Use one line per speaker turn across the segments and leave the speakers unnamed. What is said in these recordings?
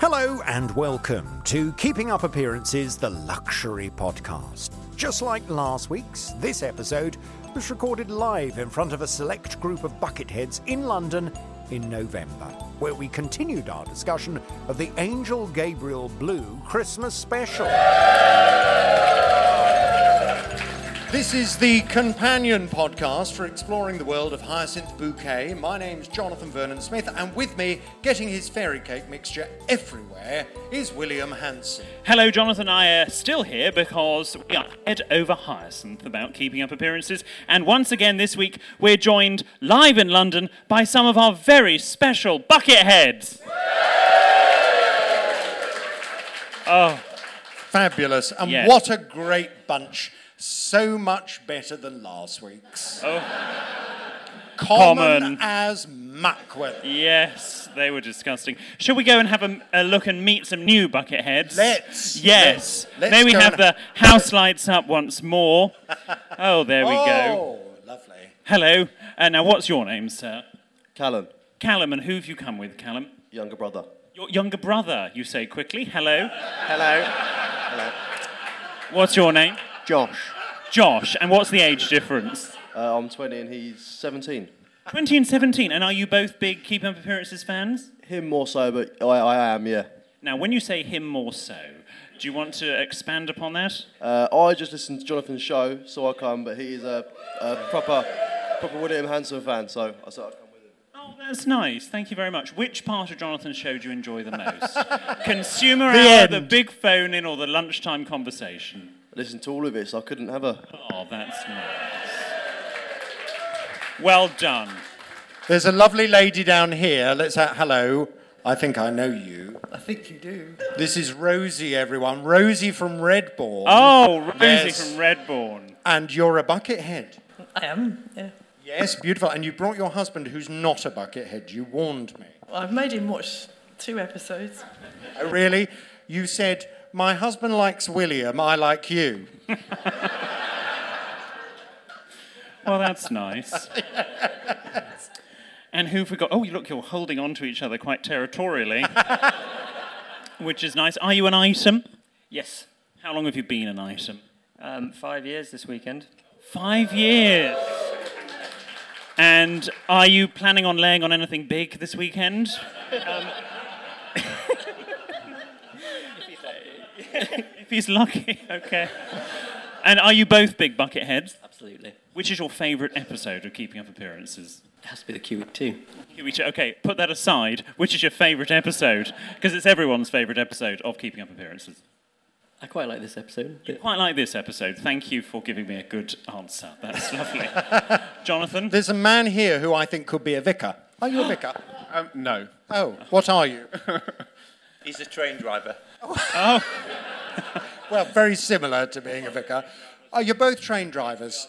Hello and welcome to Keeping Up Appearances, the luxury podcast. Just like last week's, this episode was recorded live in front of a select group of bucketheads in London in November, where we continued our discussion of the Angel Gabriel Blue Christmas special.
This is the companion podcast for exploring the world of Hyacinth Bouquet. My name's Jonathan Vernon Smith, and with me, getting his fairy cake mixture everywhere, is William Hanson.
Hello, Jonathan. I are still here because we are head over Hyacinth about keeping up appearances. And once again this week, we're joined live in London by some of our very special Bucketheads. Oh,
Fabulous, and
Yes.
what a great bunch. So much better than last week's.
oh,
Common,
Common.
as muck.
yes, they were disgusting. Shall we go and have a, a look and meet some new Bucketheads?
Let's.
Yes.
Let's- let's
May we have the house lights up once more? Oh, there we go.
Oh, lovely.
Hello. Uh, now, what's your name, sir?
Callum,
Callum, and who have you come with, Callum?
younger brother.
Your younger brother, you say quickly. Hello.
Hello. Hello.
What's your name?
Josh.
Josh. And what's the age difference?
Uh, I'm 20 and he's 17.
20 and 17. And are you both big Keep Up Appearances fans?
Him more so, but I, I am, yeah.
Now, when you say him more so, do you want to expand upon that?
Uh, I just listened to Jonathan's show, so I come, but he is a, a proper, proper William Hanson fan, so I said I'd come with him.
Oh, that's nice. Thank you very much. Which part of Jonathan's show do you enjoy the most? Consumer
The
hour,
end.
the big phone in, or the lunchtime conversation?
I listened to all of it, so I couldn't have a.
Oh, that's nice. Well done.
There's a lovely lady down here. Let's ha- hello. I think I know you.
I think you do.
This is Rosie, everyone. Rosie from Redbourn.
Oh, Rosie
Yes.
from Redbourn.
And you're a buckethead.
I am, yeah.
Yes, beautiful. And you brought your husband, who's not a buckethead. You warned me.
Well, I've made him watch two episodes.
Oh, really? You said, My husband likes William, I like you.
Well, that's nice. And who forgot? Oh, look, you're holding on to each other quite territorially, which is nice. Are you an item?
Yes,
How long have you been an item?
um, five years this weekend.
Five years. And are you planning on laying on anything big this weekend? Um, if he's lucky, okay. And are you both big bucket heads?
Absolutely.
Which is your favourite episode of Keeping Up Appearances?
It has to be the Q too.
Here we ch- Okay, put that aside. Which is your favourite episode? Because it's everyone's favourite episode of Keeping Up Appearances.
I quite like this episode.
You quite like this episode. Thank you for giving me a good answer. That's lovely. Jonathan?
There's a man here who I think could be a vicar. Are you a vicar?
Um, no.
Oh, what are you?
He's a train driver.
Oh.
well, very similar to being a vicar. Oh, you're both train drivers.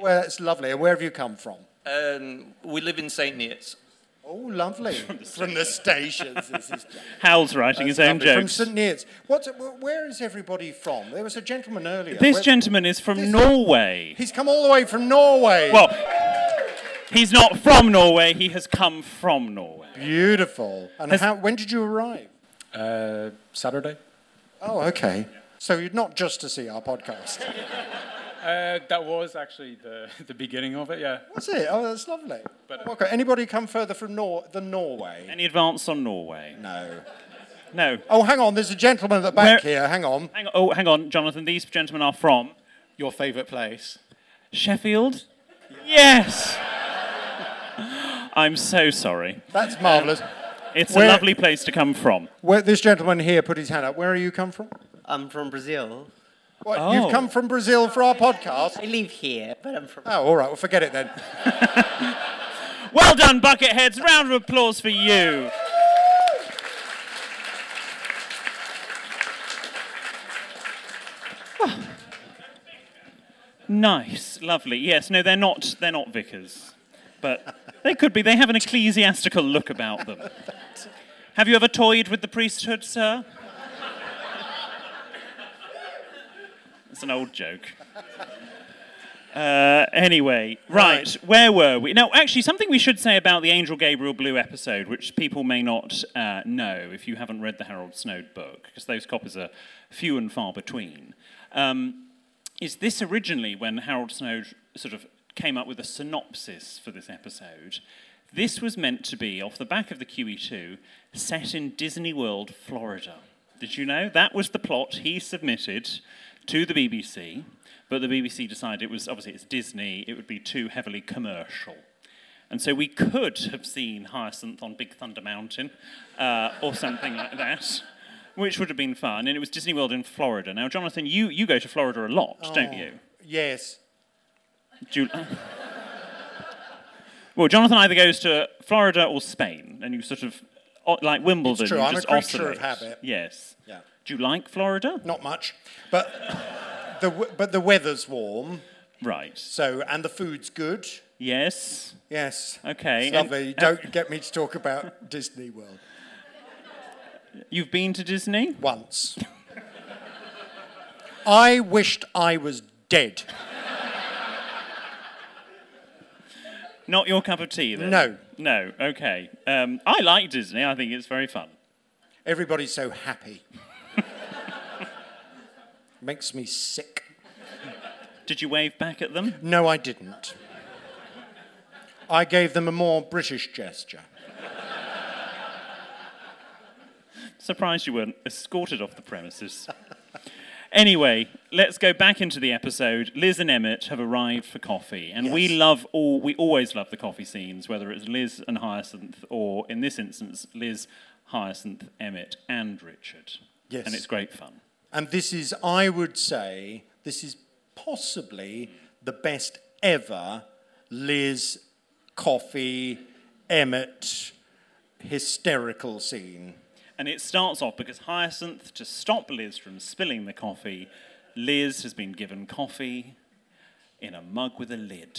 Well, it's lovely. And where have you come from?
Um, we live in St. Neots.
Oh, lovely. From the, stations. This is
Hal's writing his own
lovely. From. St. Neots. What, where is everybody from? There was a gentleman earlier.
This
Where-
gentleman is from Norway.
He's come all the way from Norway.
Well, he's not from Norway, he has come from Norway.
Beautiful. And
Has-
how, when did you arrive?
Uh, Saturday.
Oh, okay. So you're not just to see our podcast.
Uh, that was actually the, the beginning of it, yeah.
That's it. Oh, that's lovely. okay. Anybody come further from Nor- than Norway?
Any advance on Norway?
No.
No.
Oh, hang on. There's a gentleman at the back
Where-
here. Hang on.
Hang on. Oh, hang on, Jonathan. These gentlemen are from
Your favourite place?
Sheffield. Yes. I'm so sorry.
That's marvellous.
It's
Where-
a lovely place to come from.
Where, this gentleman here put his hand up. Where are you come from?
I'm from Brazil.
What,
Oh.
You've come from Brazil for our podcast?
I live here, but I'm from.
Oh, all right. Well, forget it then.
Well done, Bucketheads. Round of applause for you. Oh. Nice, lovely. Yes, no, they're not. They're not vicars, but they could be. They have an ecclesiastical look about them. Have you ever toyed with the priesthood, sir? It's an old joke. Uh, anyway, right, where were we? Now, actually, something we should say about the Angel Gabriel Blue episode, which people may not uh, know if you haven't read the Harold Snoad book, because those copies are few and far between, um, is this originally when Harold Snoad sort of came up with a synopsis for this episode? This was meant to be, off the back of the QE2, set in Disney World, Florida. Did you know? That was the plot he submitted to the BBC, but the BBC decided it was obviously it's Disney, it would be too heavily commercial. And so we could have seen Hyacinth on Big Thunder Mountain uh, or something like that, which would have been fun. And it was Disney World in Florida. Now, Jonathan, you, you go to Florida a lot, don't
Oh,
you?
Yes.
Well, Jonathan either goes to Florida or Spain, and you sort of, like Wimbledon,
It's
true,
I'm a creature of habit.
Yes.
Yeah.
Do you like Florida?
Not much, but the but the weather's warm.
Right.
So and the food's good.
Yes.
Yes.
Okay.
It's
and-
lovely. Don't get me to talk about Disney World.
You've been to Disney?
Once. I wished I was dead.
Not your cup of tea, then?
No.
No, okay. Um, I like Disney. I think it's very fun.
Everybody's so happy. Makes me sick.
Did you wave back at them?
No, I didn't. I gave them a more British gesture.
Surprised you weren't escorted off the premises. anyway, let's go back into the episode. Liz and Emmett have arrived for coffee, and we love all. We always love the coffee scenes, whether it's Liz and Hyacinth, or in this instance, Liz, Hyacinth, Emmett, and Richard.
Yes.
and it's great fun.
And this is, I would say, this is possibly the best ever Liz, Coffee, Emmett hysterical scene.
And it starts off because Hyacinth, to stop Liz from spilling the coffee, Liz has been given coffee in a mug with a lid.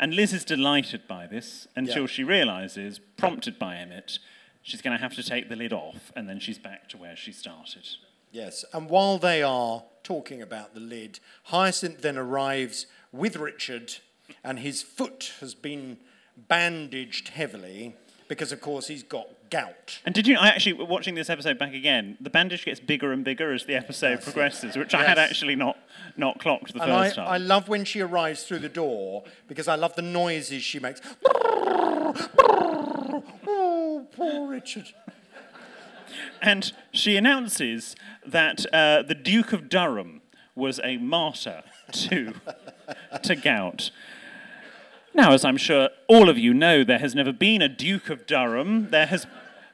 and Liz is delighted by this until
Yeah.
she realizes, prompted by Emmett, she's going to have to take the lid off and then she's back to where she started.
Yes, and while they are talking about the lid, Hyacinth then arrives with Richard, and his foot has been bandaged heavily because, of course, he's got gout.
And did you, I actually, watching this episode back again, the bandage gets bigger and bigger as the episode progresses, which I had actually not, not clocked the
and I,
first time.
I love when she arrives through the door because I love the noises she makes. Oh, poor Richard.
And she announces that uh, the Duke of Durham was a martyr to, to gout. Now, as I'm sure all of you know, there has never been a Duke of Durham. There has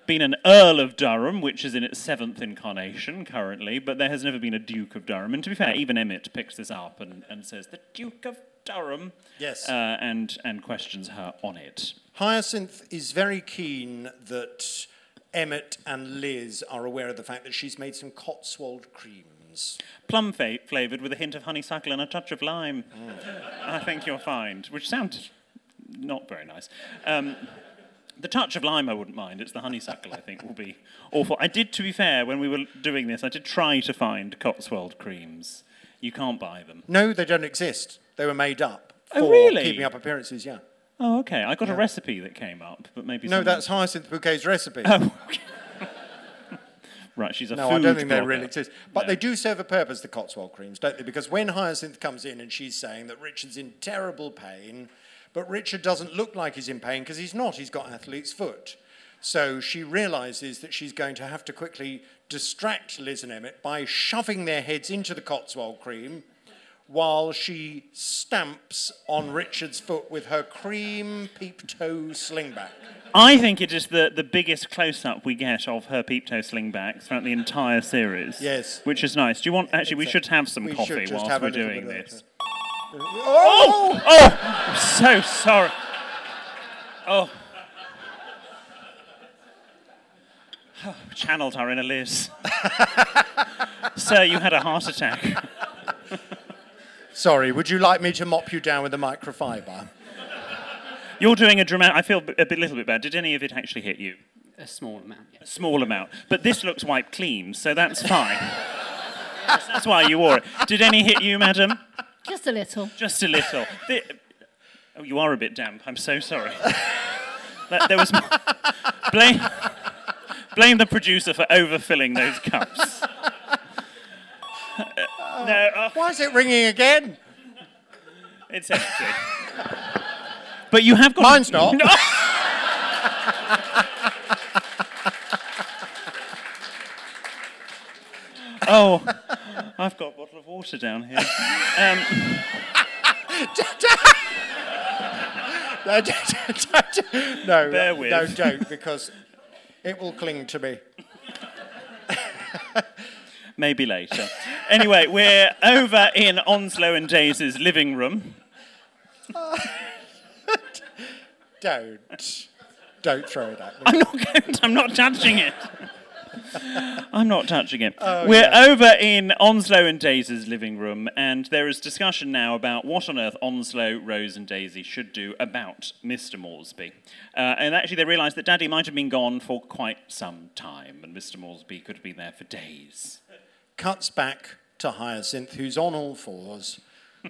been an Earl of Durham, which is in its seventh incarnation currently, but there has never been a Duke of Durham. And to be fair, even Emmett picks this up and, and says, The Duke of Durham?
Yes.
Uh, and, and questions her on it.
Hyacinth is very keen that Emmett and Liz are aware of the fact that she's made some Cotswold
Plum fa- flavoured with a hint of honeysuckle and a touch of lime. I think you'll find, which sounds not very nice. Um, the touch of lime I wouldn't mind. It's the honeysuckle I think will be awful. I did, to be fair, when we were doing this, I did try to find Cotswold creams. You can't buy them.
No, they don't exist. They were made up for
Oh, really?
keeping up appearances, yeah.
Oh, okay. I got a recipe that came up, but maybe
No,
someone-
that's Hyacinth Bouquet's recipe.
Oh, Right, she's a
no,
food
I don't think they
blogger.
really exist. But they do serve a purpose, the Cotswold creams, don't they? Because when Hyacinth comes in and she's saying that Richard's in terrible pain, but Richard doesn't look like he's in pain because he's not. He's got athlete's foot. So she realizes that she's going to have to quickly distract Liz and Emmett by shoving their heads into the Cotswold cream while she stamps on Richard's foot with her cream peep toe slingback.
I think it is the, the biggest close up we get of her peep toe slingback throughout the entire series.
Yes.
Which is nice. Do you want, actually, we should have some
We
coffee whilst we're doing this.
Oh!
Oh! I'm so sorry. Oh. oh channeled her in a Liz. Sir, you had a heart attack.
Sorry, would you like me to mop you down with a microfiber?
You're doing a dramatic. I feel a bit, little bit bad. Did any of it actually hit you?
A small amount,
A small amount. But this looks wiped clean, so that's fine. that's why you wore it. Did any hit you, madam?
Just a little.
Just a little. The- oh, you are a bit damp. I'm so sorry. That- there was m- blame. Blame the producer for overfilling those cups. Uh, no, oh,
Why is it ringing again?
it's empty. But you have got.
Mine's not.
No. oh, I've got a bottle of water down here. Um,
No, don't, don't, no,
Bear with.
no, don't, because it will cling to me.
maybe later. Anyway, we're over in Onslow and Daisy's living room.
Don't. Don't throw it at me.
I'm not going to, I'm not touching it. I'm not touching it.
Oh,
We're
yeah.
over in Onslow and Daisy's living room, and there is discussion now about what on earth Onslow, Rose, and Daisy should do about Mr. Moresby. Uh, and actually, they realise that Daddy might have been gone for quite some time, and Mr. Moresby could have been there for days.
Cuts back to Hyacinth, who's on all fours,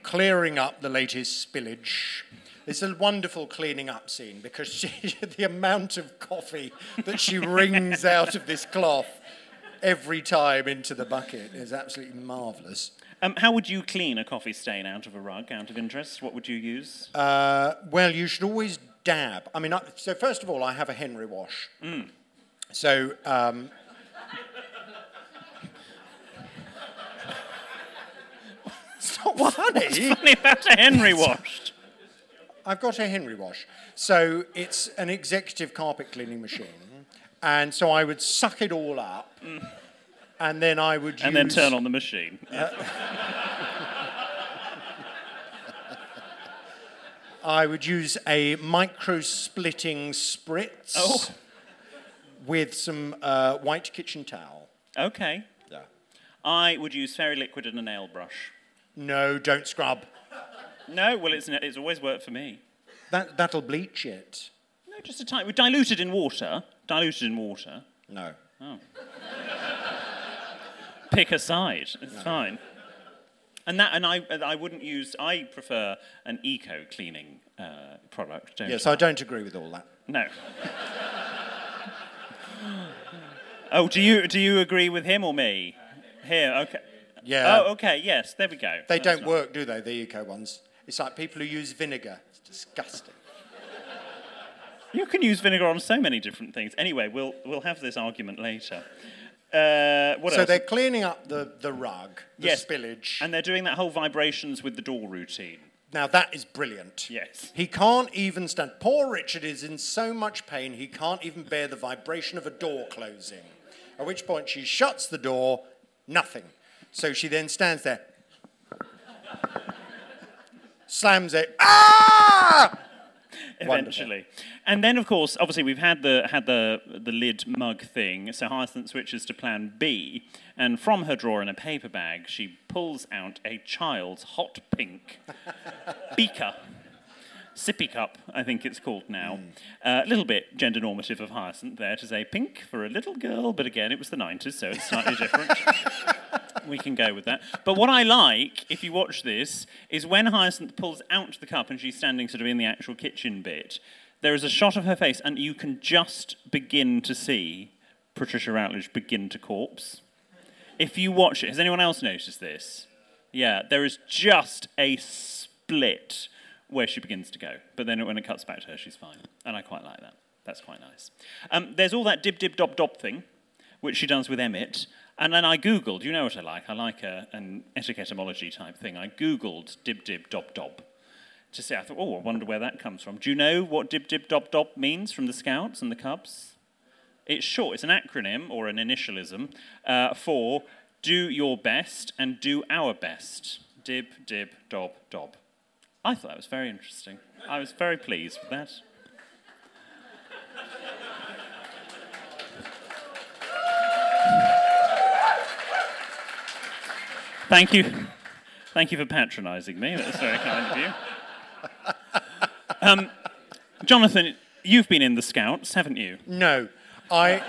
clearing up the latest spillage. It's a wonderful cleaning up scene because she, the amount of coffee that she wrings out of this cloth every time into the bucket is absolutely marvellous.
Um, how would you clean a coffee stain out of a rug, out of interest? What would you use?
Uh, well, you should always dab. I mean, I, so first of all, I have a Henry wash.
Mm.
So, um, not funny.
What's funny about a Henry wash?
I've got a Henry wash. So it's an executive carpet cleaning machine. And so I would suck it all up. And then I would
And then turn on the machine.
I would use a micro splitting spritz
Oh.
with some uh, white kitchen towel.
Okay.
Yeah.
I would use fairy liquid and a nail brush.
No, don't scrub.
No, well, it's, it's always worked for me.
That, that'll bleach it.
No, just a tiny. We diluted in water. Diluted in water.
No.
Oh. Pick a side. It's fine. And that, and I, I wouldn't use. I prefer an eco cleaning uh, product. Don't
Yes,
I?
I don't agree with all that.
No. oh, do you do you agree with him or me? Here, okay.
Yeah.
Oh, okay. Yes, there we go.
They
That's
don't
nice.
work, do they, the eco ones? It's like people who use vinegar. It's disgusting.
You can use vinegar on so many different things. Anyway, we'll we'll have this argument later. Uh, what
so
else?
they're cleaning up the, the rug, the
yes,
spillage.
and they're doing that whole vibrations with the door routine.
Now that is brilliant.
Yes.
He can't even stand. Poor Richard is in so much pain he can't even bear the vibration of a door closing. At which point she shuts the door, nothing. So she then stands there, slams it. Ah!
Eventually, and then of course, obviously, we've had the had the the lid mug thing. So Hyacinth switches to Plan B, and from her drawer in a paper bag, she pulls out a child's hot pink beaker. Sippy cup, I think it's called now. A little bit gender normative of Hyacinth there to say pink for a little girl, but again, it was the 90s, so it's slightly different. we can go with that. But what I like, if you watch this, is when Hyacinth pulls out the cup and she's standing sort of in the actual kitchen bit, there is a shot of her face, and you can just begin to see Patricia Routledge begin to corpse. If you watch it, has anyone else noticed this? Yeah, there is just a split where she begins to go. But then when it cuts back to her, she's fine. And I quite like that. That's quite nice. Um, there's all that dib dib dob dob thing, which she does with Emmett. And then I Googled, you know what I like? I like a, an etymology type thing. I Googled dib dib dob dob to say, I thought, oh, I wonder where that comes from. Do you know what dib dib dob dob means from the Scouts and the Cubs? It's short, it's an acronym or an initialism uh, for do your best and do our best. Dib, dib, dob, dob. I thought that was very interesting. I was very pleased with that. Thank you. Thank you for patronising me. That's very kind of you. Um, Jonathan, you've been in the Scouts, haven't you?
No, I.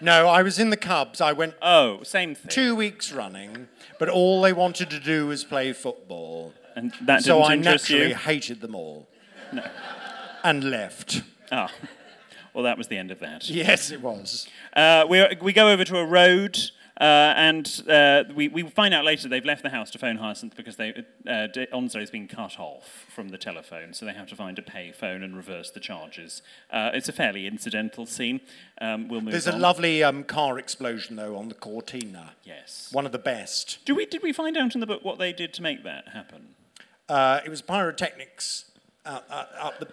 No, I was in the Cubs. I went.
Oh, same thing.
Two weeks running, but all they wanted to do was play football.
And that
so
didn't so
I
interest
naturally
you?
hated them all.
No.
And left.
Ah, well, that was the end of that.
Yes, it was.
Uh, we, we go over to a road, uh, and uh, we, we find out later they've left the house to phone Hyacinth because they, uh, D- Onslow has been cut off from the telephone, so they have to find a pay phone and reverse the charges. Uh, it's a fairly incidental scene. Um, we'll move
There's
on.
a lovely um, car explosion, though, on the Cortina.
Yes.
One of the best.
Do we, did we find out in the book what they did to make that happen?
Uh, it was pyrotechnics out the.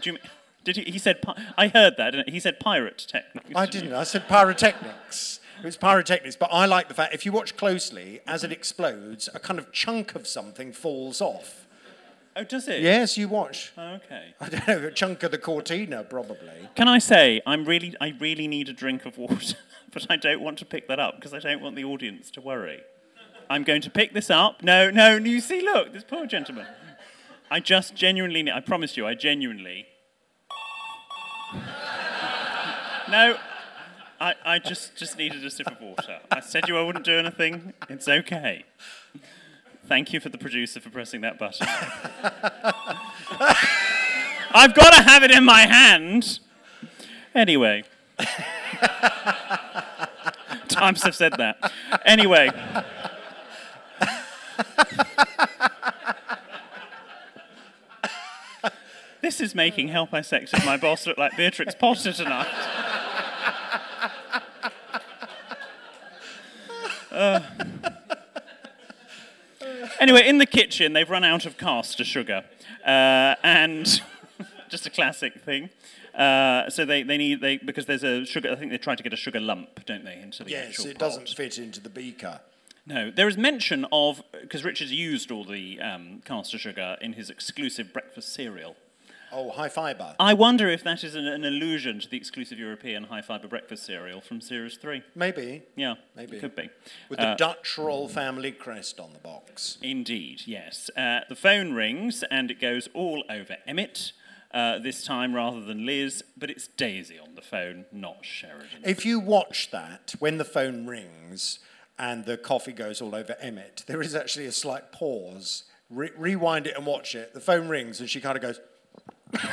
Do you, mean- did he, he said, I heard that, didn't he? He said pirate techniques.
I didn't. I said pyrotechnics. It was pyrotechnics, but I like the fact if you watch closely, as it explodes, a kind of chunk of something falls off.
Oh, does it?
Yes, you watch.
Oh, okay.
I don't know, a chunk of the Cortina, probably.
Can I say I'm really, I really need a drink of water, but I don't want to pick that up because I don't want the audience to worry. I'm going to pick this up. No, no, you see, look, this poor gentleman. I just genuinely, I promise you, I genuinely. No, I, I just, just needed a sip of water. I said you I wouldn't do anything. It's okay. Thank you for the producer for pressing that button. I've got to have it in my hand. Anyway. Times have said that. Anyway. This is making Help I Sexted My Boss look like Beatrix Potter tonight. Uh. Anyway, in the kitchen, they've run out of caster sugar. Uh, and just a classic thing. Uh, so they, they need, they, because there's a sugar, I think they try to get a sugar lump, don't they, into the
Yes, it
pot.
doesn't fit into the beaker.
No, there is mention of, because Richard's used all the um, caster sugar in his exclusive breakfast cereal.
Oh, high fibre.
I wonder if that is an, an allusion to the exclusive European high fibre breakfast cereal from Series 3.
Maybe.
Yeah,
Maybe.
It could be.
With the
Uh,
Dutch royal family crest on the box.
Indeed, yes. Uh, the phone rings and it goes all over Emmett, uh, this time rather than Liz, but it's Daisy on the phone, not Sheridan.
If you watch that, when the phone rings and the coffee goes all over Emmett, there is actually a slight pause. Re- rewind it and watch it. The phone rings and she kind of goes,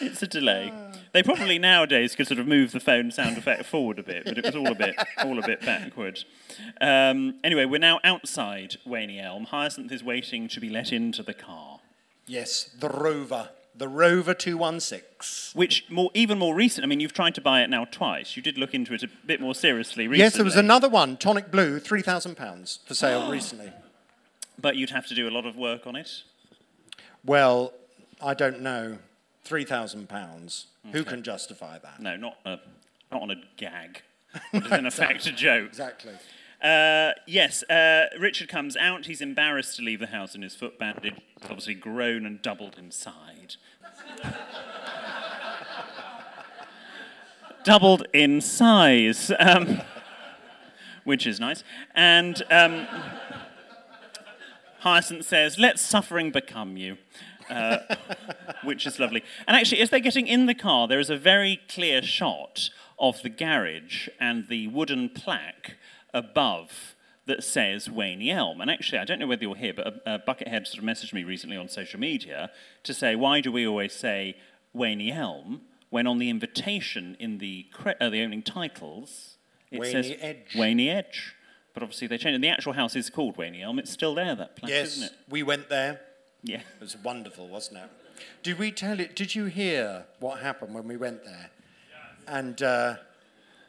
It's a delay. They probably nowadays could sort of move the phone sound effect forward a bit, but it was all a bit, all a bit backward. Um, anyway, we're now outside Waney Elm. Hyacinth is waiting to be let into the car.
Yes, the Rover. The Rover 216.
Which more, even more recent. I mean, you've tried to buy it now twice. You did look into it a bit more seriously recently.
Yes, there was another one, Tonic Blue, £3,000 for sale recently.
But you'd have to do a lot of work on it.
Well, I don't know. £3,000. Who can justify that?
No, not a, not on a gag. It in effect a joke.
Exactly.
Uh, yes, uh, Richard comes out. He's embarrassed to leave the house in his foot bandage. He's obviously grown and doubled inside. doubled in size, um, which is nice. And um, Hyacinth says, Let suffering become you. Uh, which is lovely. And actually, as they're getting in the car, there is a very clear shot of the garage and the wooden plaque above that says Waney Elm. And actually, I don't know whether you're here, but a, a Buckethead sort of messaged me recently on social media to say, why do we always say Waney Elm when on the invitation in the, cre- uh, the opening titles it
Waney
says
Edge.
Waney Edge? But obviously they changed And The actual house is called Waney Elm. It's still there, that place,
yes,
isn't it?
we went there.
Yeah.
It was wonderful, wasn't it? Did we tell it? Did you hear what happened when we went there? And uh,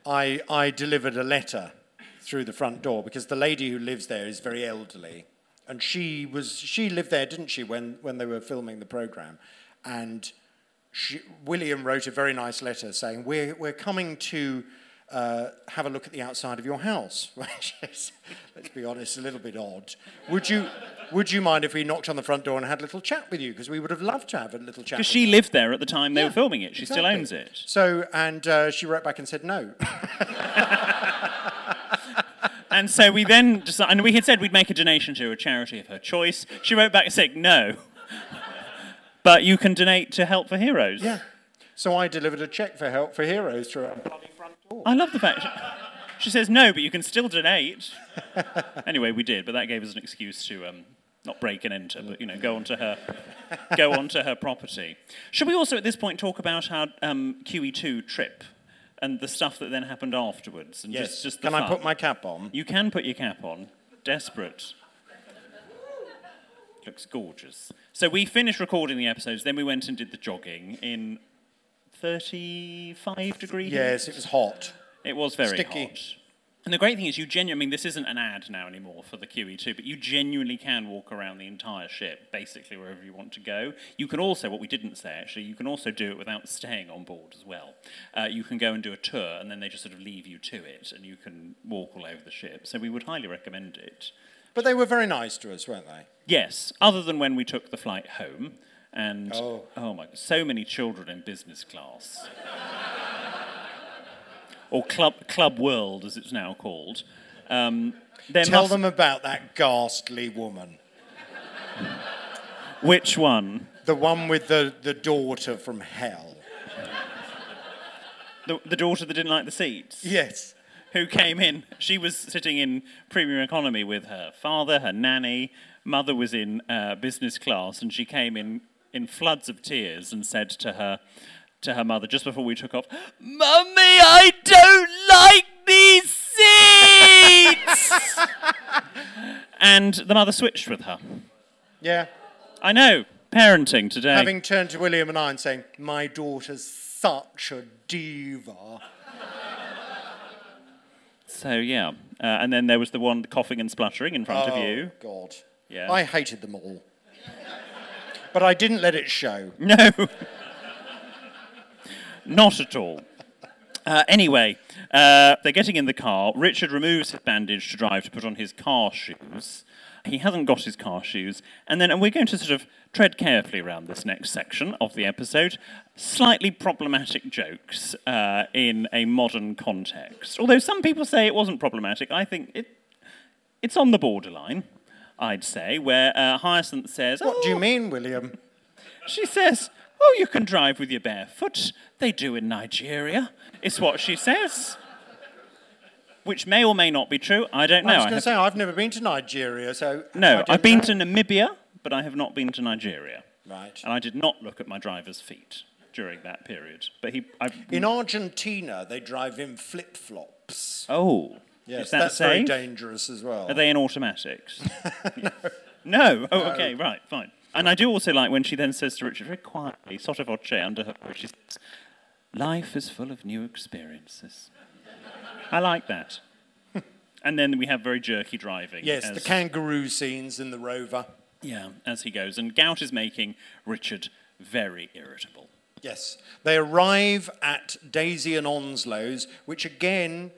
I, I delivered a letter through the front door because the lady who lives there is very elderly, and she was she lived there, didn't she, when when they were filming the program, and she, William wrote a very nice letter saying we're we're coming to. Uh, have a look at the outside of your house, which is, let's be honest, a little bit odd. Would you, would you mind if we knocked on the front door and had a little chat with you? Because we would have loved to have a little chat.
Because she
you.
lived there at the time they were filming it. She still owns it.
So, and uh, she wrote back and said no.
And so we then decided, and we had said we'd make a donation to a charity of her choice. She wrote back and said, no. But you can donate to Help for Heroes.
Yeah. So I delivered a check for help for heroes through our
I love the fact. She, says, no, but you can still donate. anyway, we did, but that gave us an excuse to um, not break and enter, but, you know, go onto her, go onto her property. Should we also at this point talk about our um, QE2 trip? And the stuff that then happened afterwards, and
Yes.
just, just the
Can I put my cap on?
You can put your cap on. Desperate. Looks gorgeous. So we finished recording the episodes, then we went and did the jogging in 35 degrees.
Yes, it was hot.
It was very
Sticky.
hot. And the great thing is, you genuinely, I mean, this isn't an ad now anymore for the QE2, but you genuinely can walk around the entire ship, basically wherever you want to go. You can also, what we didn't say actually, you can also do it without staying on board as well. Uh, you can go and do a tour, and then they just sort of leave you to it, and you can walk all over the ship. So we would highly recommend it.
But they were very nice to us, weren't they?
Yes, other than when we took the flight home, and
Oh.
oh my, so many children in business class, or club club world as it's now called. Um,
Tell
must-
them about that ghastly woman.
which one?
The one with the, the daughter from hell.
The, the daughter that didn't like the seats.
Yes.
Who came in? She was sitting in premium economy with her father, her nanny. Mother was in uh, business class, and she came in in floods of tears and said to her to her mother just before we took off, "Mummy, I don't like these seats." and the mother switched with her.
Yeah.
I know, parenting today.
Having turned to William and I and saying, My daughter's such a diva.
So yeah, uh, and then there was the one coughing and spluttering in front
oh,
of you.
God.
Yeah.
I hated them all. But I didn't let it show.
No. Not at all. Uh, anyway, uh, they're getting in the car. Richard removes his bandage to drive to put on his car shoes. He hasn't got his car shoes. And then and we're going to sort of tread carefully around this next section of the episode. Slightly problematic jokes uh, in a modern context. Although some people say it wasn't problematic, I think it, it's on the borderline, I'd say, where uh, Hyacinth says,
What do you
"Oh,
mean, William?
she says, Oh, you can drive with your bare foot. They do in Nigeria. It's what she says. Which may or may not be true. I don't know.
I was going to say, I've never been to Nigeria, so.
No, I've been
know.
to Namibia, but I have not been to Nigeria.
Right.
And I did not look at my driver's feet during that period. But he. I've...
In Argentina, they drive in flip flops.
oh.
Yes,
is that
that's very
safe?
dangerous as well.
Are they in automatics? no. Oh, okay, right, fine. And I do also like when she then says to Richard very quietly, sort of chair under her, breath, she says, Life is full of new experiences. I like that. and then we have very jerky driving.
Yes, the
as-
kangaroo scenes in the rover.
Yeah, as he goes. And Gout is making Richard very irritable.
Yes. They arrive at Daisy and Onslow's, which again,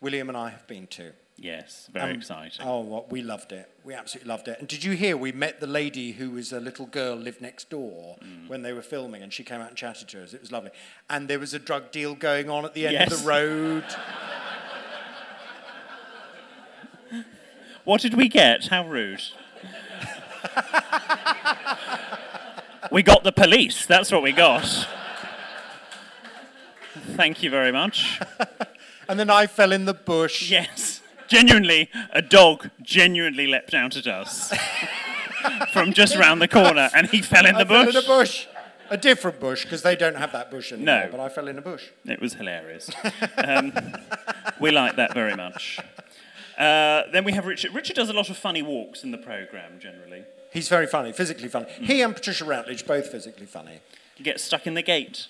William and I have been to.
Yes, very
Um,
exciting.
Oh, well, we loved it. We absolutely loved it. And did you hear we met the lady who was a little girl lived next door
Mm.
when they were filming, and she came out and chatted to us. It was lovely. And there was a drug deal going on at the end of the road.
What did we get? How rude. we got the police. That's what we got. Thank you very much.
and then I fell in the bush.
Yes. genuinely, a dog genuinely leapt out at us from just round the corner, and he fell in
I
the
fell
bush.
in a bush. A different bush, because they don't have that bush anymore.
No.
But I fell in a bush.
It was hilarious. Um, we like that very much. Uh, then we have Richard. Richard does a lot of funny walks in the programme generally.
He's very funny, physically funny. He and Patricia Routledge, both physically funny.
He gets stuck in the gate.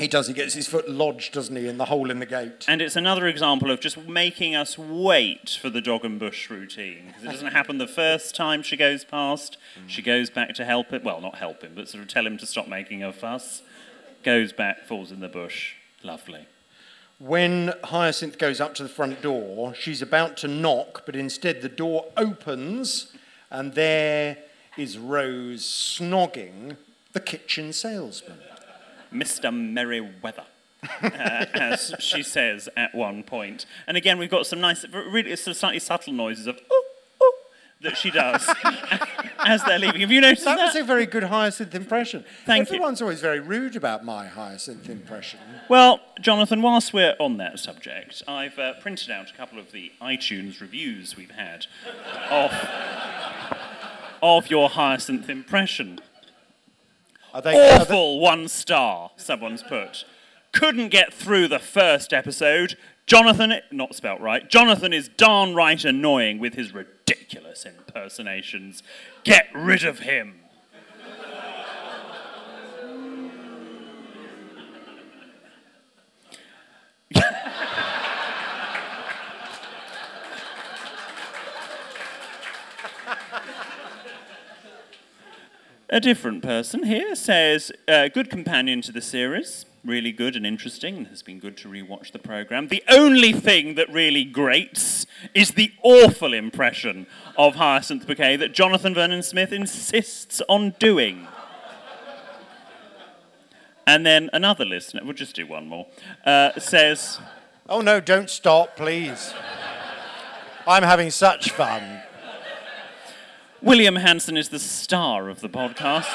He does. He gets his foot lodged, doesn't he, in the hole in the gate.
And it's another example of just making us wait for the dog and bush routine. Because it doesn't happen the first time she goes past. She goes back to help it. Well, not help him, but sort of tell him to stop making a fuss. Goes back, falls in the bush. Lovely.
When Hyacinth goes up to the front door, she's about to knock, but instead the door opens, and there is Rose snogging the kitchen salesman.
Mr. Merriweather, uh, as she says at one point. And again, we've got some nice, really sort of slightly subtle noises of ooh, ooh, that she does as they're leaving. Have you noticed that?
That was a very good Hyacinth impression.
Thank you.
Everyone's always very rude about my Hyacinth impression.
Well, Jonathan, whilst we're on that subject, I've uh, printed out a couple of the iTunes reviews we've had of, of your Hyacinth impression.
Are they,
Awful one star, someone's put. Couldn't get through the first episode. Jonathan, not spelt right, Jonathan is darn right annoying with his ridiculous impersonations. Get rid of him. A different person here says, uh, good companion to the series, really good and interesting, and has been good to rewatch the programme. The only thing that really grates is the awful impression of Hyacinth Bouquet that Jonathan Vernon Smith insists on doing. And then another listener, we'll just do one more, uh, says,
Oh no, don't stop, please. I'm having such fun.
William Hanson is the star of the podcast.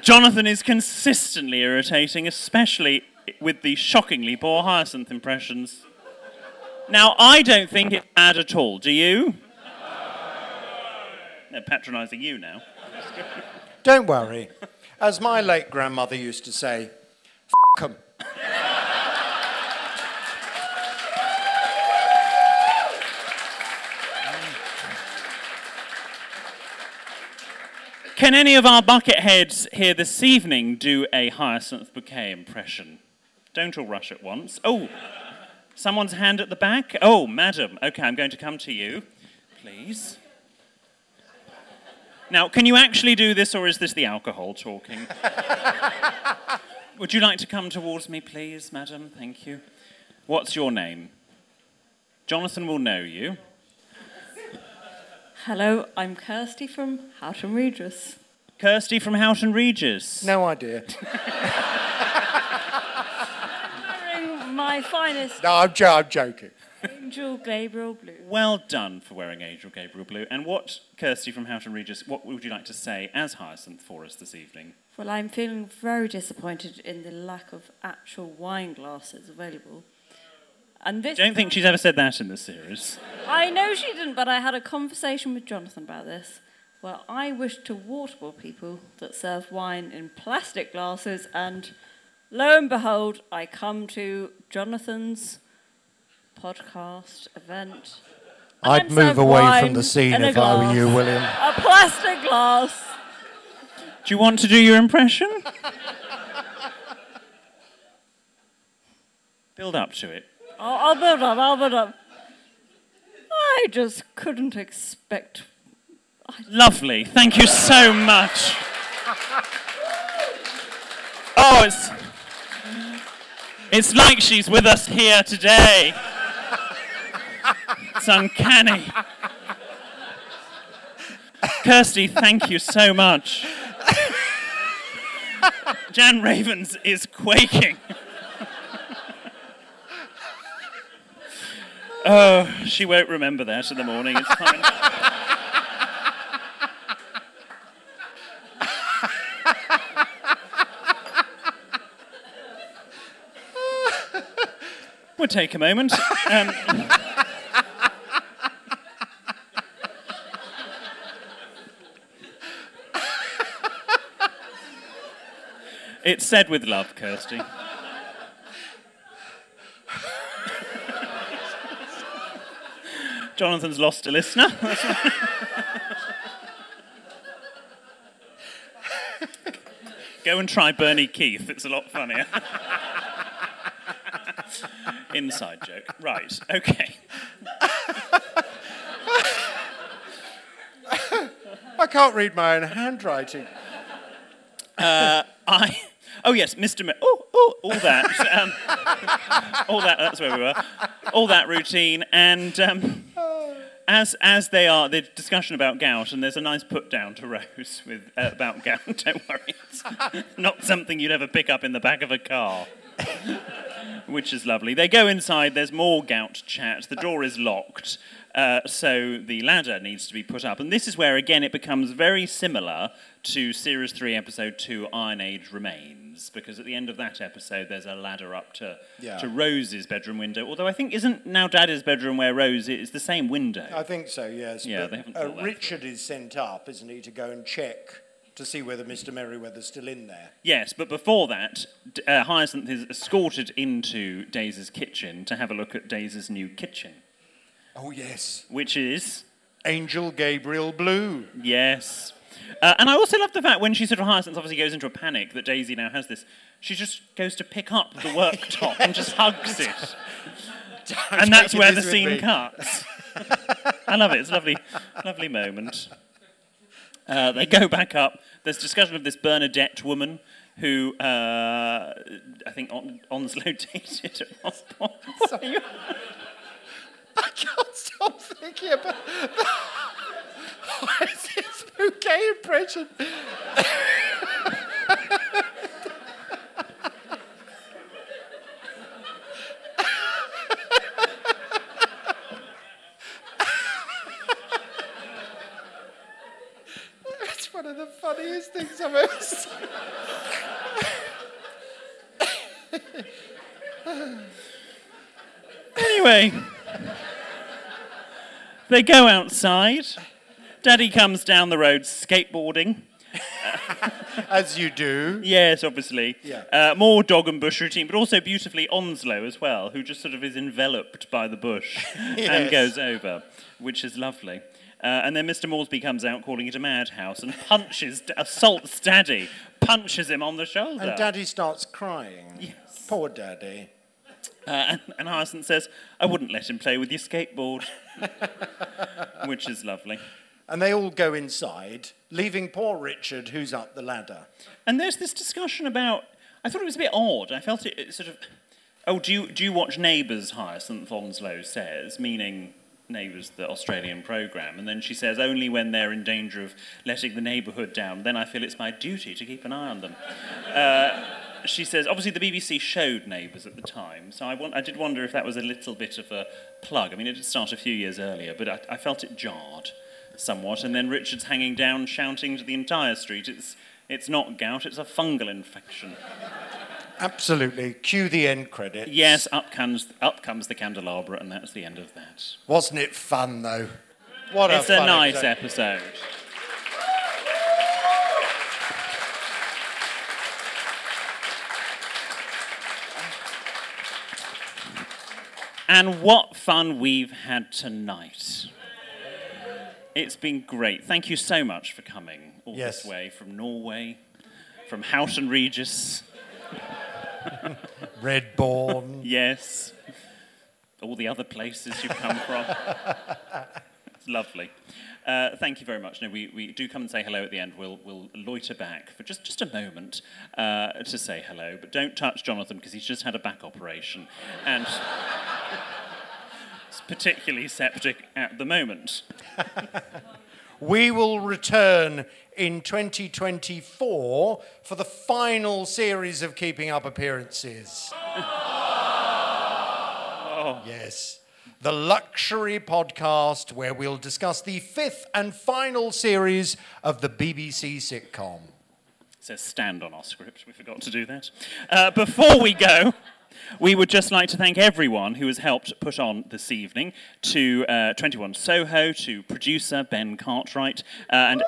Jonathan is consistently irritating, especially with the shockingly poor Hyacinth impressions. Now, I don't think it's bad at all. Do you? They're patronising you now.
Don't worry. As my late grandmother used to say, F 'em.
Can any of our bucket heads here this evening do a Hyacinth Bouquet impression? Don't all rush at once. Oh, someone's hand at the back. Oh, madam. Okay, I'm going to come to you, please. Now, can you actually do this, or is this the alcohol talking? Would you like to come towards me, please, madam? Thank you. What's your name? Jonathan will know you.
Hello, I'm Kirsty from Houghton Regis.
Kirsty from Houghton Regis.
No idea.
Wearing my finest
No, I'm, jo- I'm joking.
Angel Gabriel Blue.
Well done for wearing Angel Gabriel Blue. And what, Kirsty from Houghton Regis, what would you like to say as Hyacinth for us this evening?
Well, I'm feeling very disappointed in the lack of actual wine glasses available. And this
Don't think she's ever said that in the series.
I know she didn't, but I had a conversation with Jonathan about this. Well, I wish to waterboard people that serve wine in plastic glasses, and lo and behold, I come to Jonathan's podcast event.
I'd move away from the scene
in a
if I were you, William.
A plastic glass.
Do you want to do your impression? Build up to it.
I'll, I'll build up, I'll build up. I just couldn't expect.
Lovely. Thank you so much. Oh, it's. It's like she's with us here today. It's uncanny. Kirsty, thank you so much. Jan Ravens is quaking. Oh, she won't remember that in the morning. It's fine. We'll take a moment. Um, it's said with love, Kirsty. Jonathan's lost a listener. Go and try Bernie Keith, it's a lot funnier. Inside joke. Right, okay.
I can't read my own handwriting.
Uh, I. Oh yes, Mr. Ma- oh, oh, all that, um, all that. That's where we were. All that routine, and um, as as they are, the discussion about gout, and there's a nice put down to Rose with uh, about gout. Don't worry, it's not something you'd ever pick up in the back of a car. Which is lovely. They go inside. There's more gout chat. The door is locked, uh, so the ladder needs to be put up. And this is where again it becomes very similar to Series Three, Episode Two, Iron Age Remains, because at the end of that episode there's a ladder up to
Yeah.
to Rose's bedroom window. Although I think isn't now Daddy's bedroom where Rose is the same window.
I think so, yes.
Yeah,
but,
they haven't
uh,
that
Richard is sent up, isn't he, to go and check to see whether Mr. Merriweather's still in there.
Yes, but before that, uh, Hyacinth is escorted into Daisy's kitchen to have a look at Daisy's new kitchen.
Oh, yes.
Which is?
Angel Gabriel Blue.
Yes. Uh, and I also love the fact when she sort of Hyacinth obviously goes into a panic that Daisy now has this, she just goes to pick up the worktop and just hugs it. and that's where the scene cuts. I love it. It's a lovely, lovely moment. Uh, they go back up. There's discussion of this Bernadette woman who uh, I think On- Onslow dated at one point.
I can't stop thinking about Why is bouquet impression? it's one of the funniest things I've ever seen.
Anyway, they go outside. Daddy comes down the road skateboarding.
As you do.
Yes, obviously.
Yeah.
Uh, more dog and bush routine, but also beautifully Onslow as well, who just sort of is enveloped by the bush and goes over, which is lovely. Uh, and then Mr. Moresby comes out calling it a madhouse and punches, assaults Daddy, punches him on the shoulder.
And Daddy starts crying. Yes. Poor Daddy.
Uh, and, and Hyacinth says, I wouldn't let him play with your skateboard, which is lovely.
And they all go inside, leaving poor Richard, who's up the ladder.
And there's this discussion about. I thought it was a bit odd. I felt it, it sort of. Oh, do you do you watch Neighbours? Hyacinth Onslow says, meaning Neighbours, the Australian program, and then she says only when they're in danger of letting the neighbourhood down, then I feel it's my duty to keep an eye on them. Uh, she says, obviously the BBC showed Neighbours at the time, so I, want, I did wonder if that was a little bit of a plug. I mean, it did start a few years earlier, but I, I felt it jarred somewhat. And then Richard's hanging down, shouting to the entire street, it's, it's not gout, it's a fungal infection.
Absolutely. Cue the end credit.
Yes, up comes, up comes the candelabra, and that's the end of that.
Wasn't it fun, though? What
it's
a,
a, nice
episode.
episode. And what fun we've had tonight. It's been great. Thank you so much for coming all
Yes.
this way from Norway, from Houghton Regis.
Redbourn.
yes. All the other places you've come from. it's lovely. Uh, thank you very much. No, we, we do come and say hello at the end. We'll, we'll loiter back for just, just a moment uh, to say hello. But don't touch Jonathan because he's just had a back operation. And it's particularly septic at the moment.
We will return in 2024 for the final series of Keeping Up Appearances. Yes. The Luxury Podcast, where we'll discuss the fifth and final series of the BBC sitcom.
It says stand on our script. We forgot to do that. Uh, before we go, We would just like to thank everyone who has helped put on this evening to uh, 21 Soho, to producer Ben Cartwright, uh, and.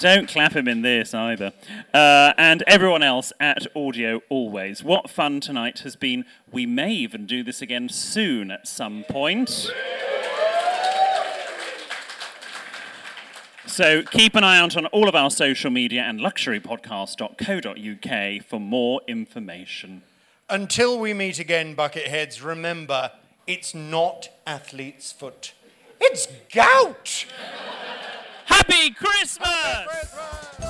Don't clap him in this either. Uh, and everyone else at Audio Always. What fun tonight has been. We may even do this again soon at some point. So keep an eye out on all of our social media and luxurypodcast.co.uk for more information.
Until we meet again, Bucketheads, remember it's not athlete's foot, it's gout!
Happy Christmas!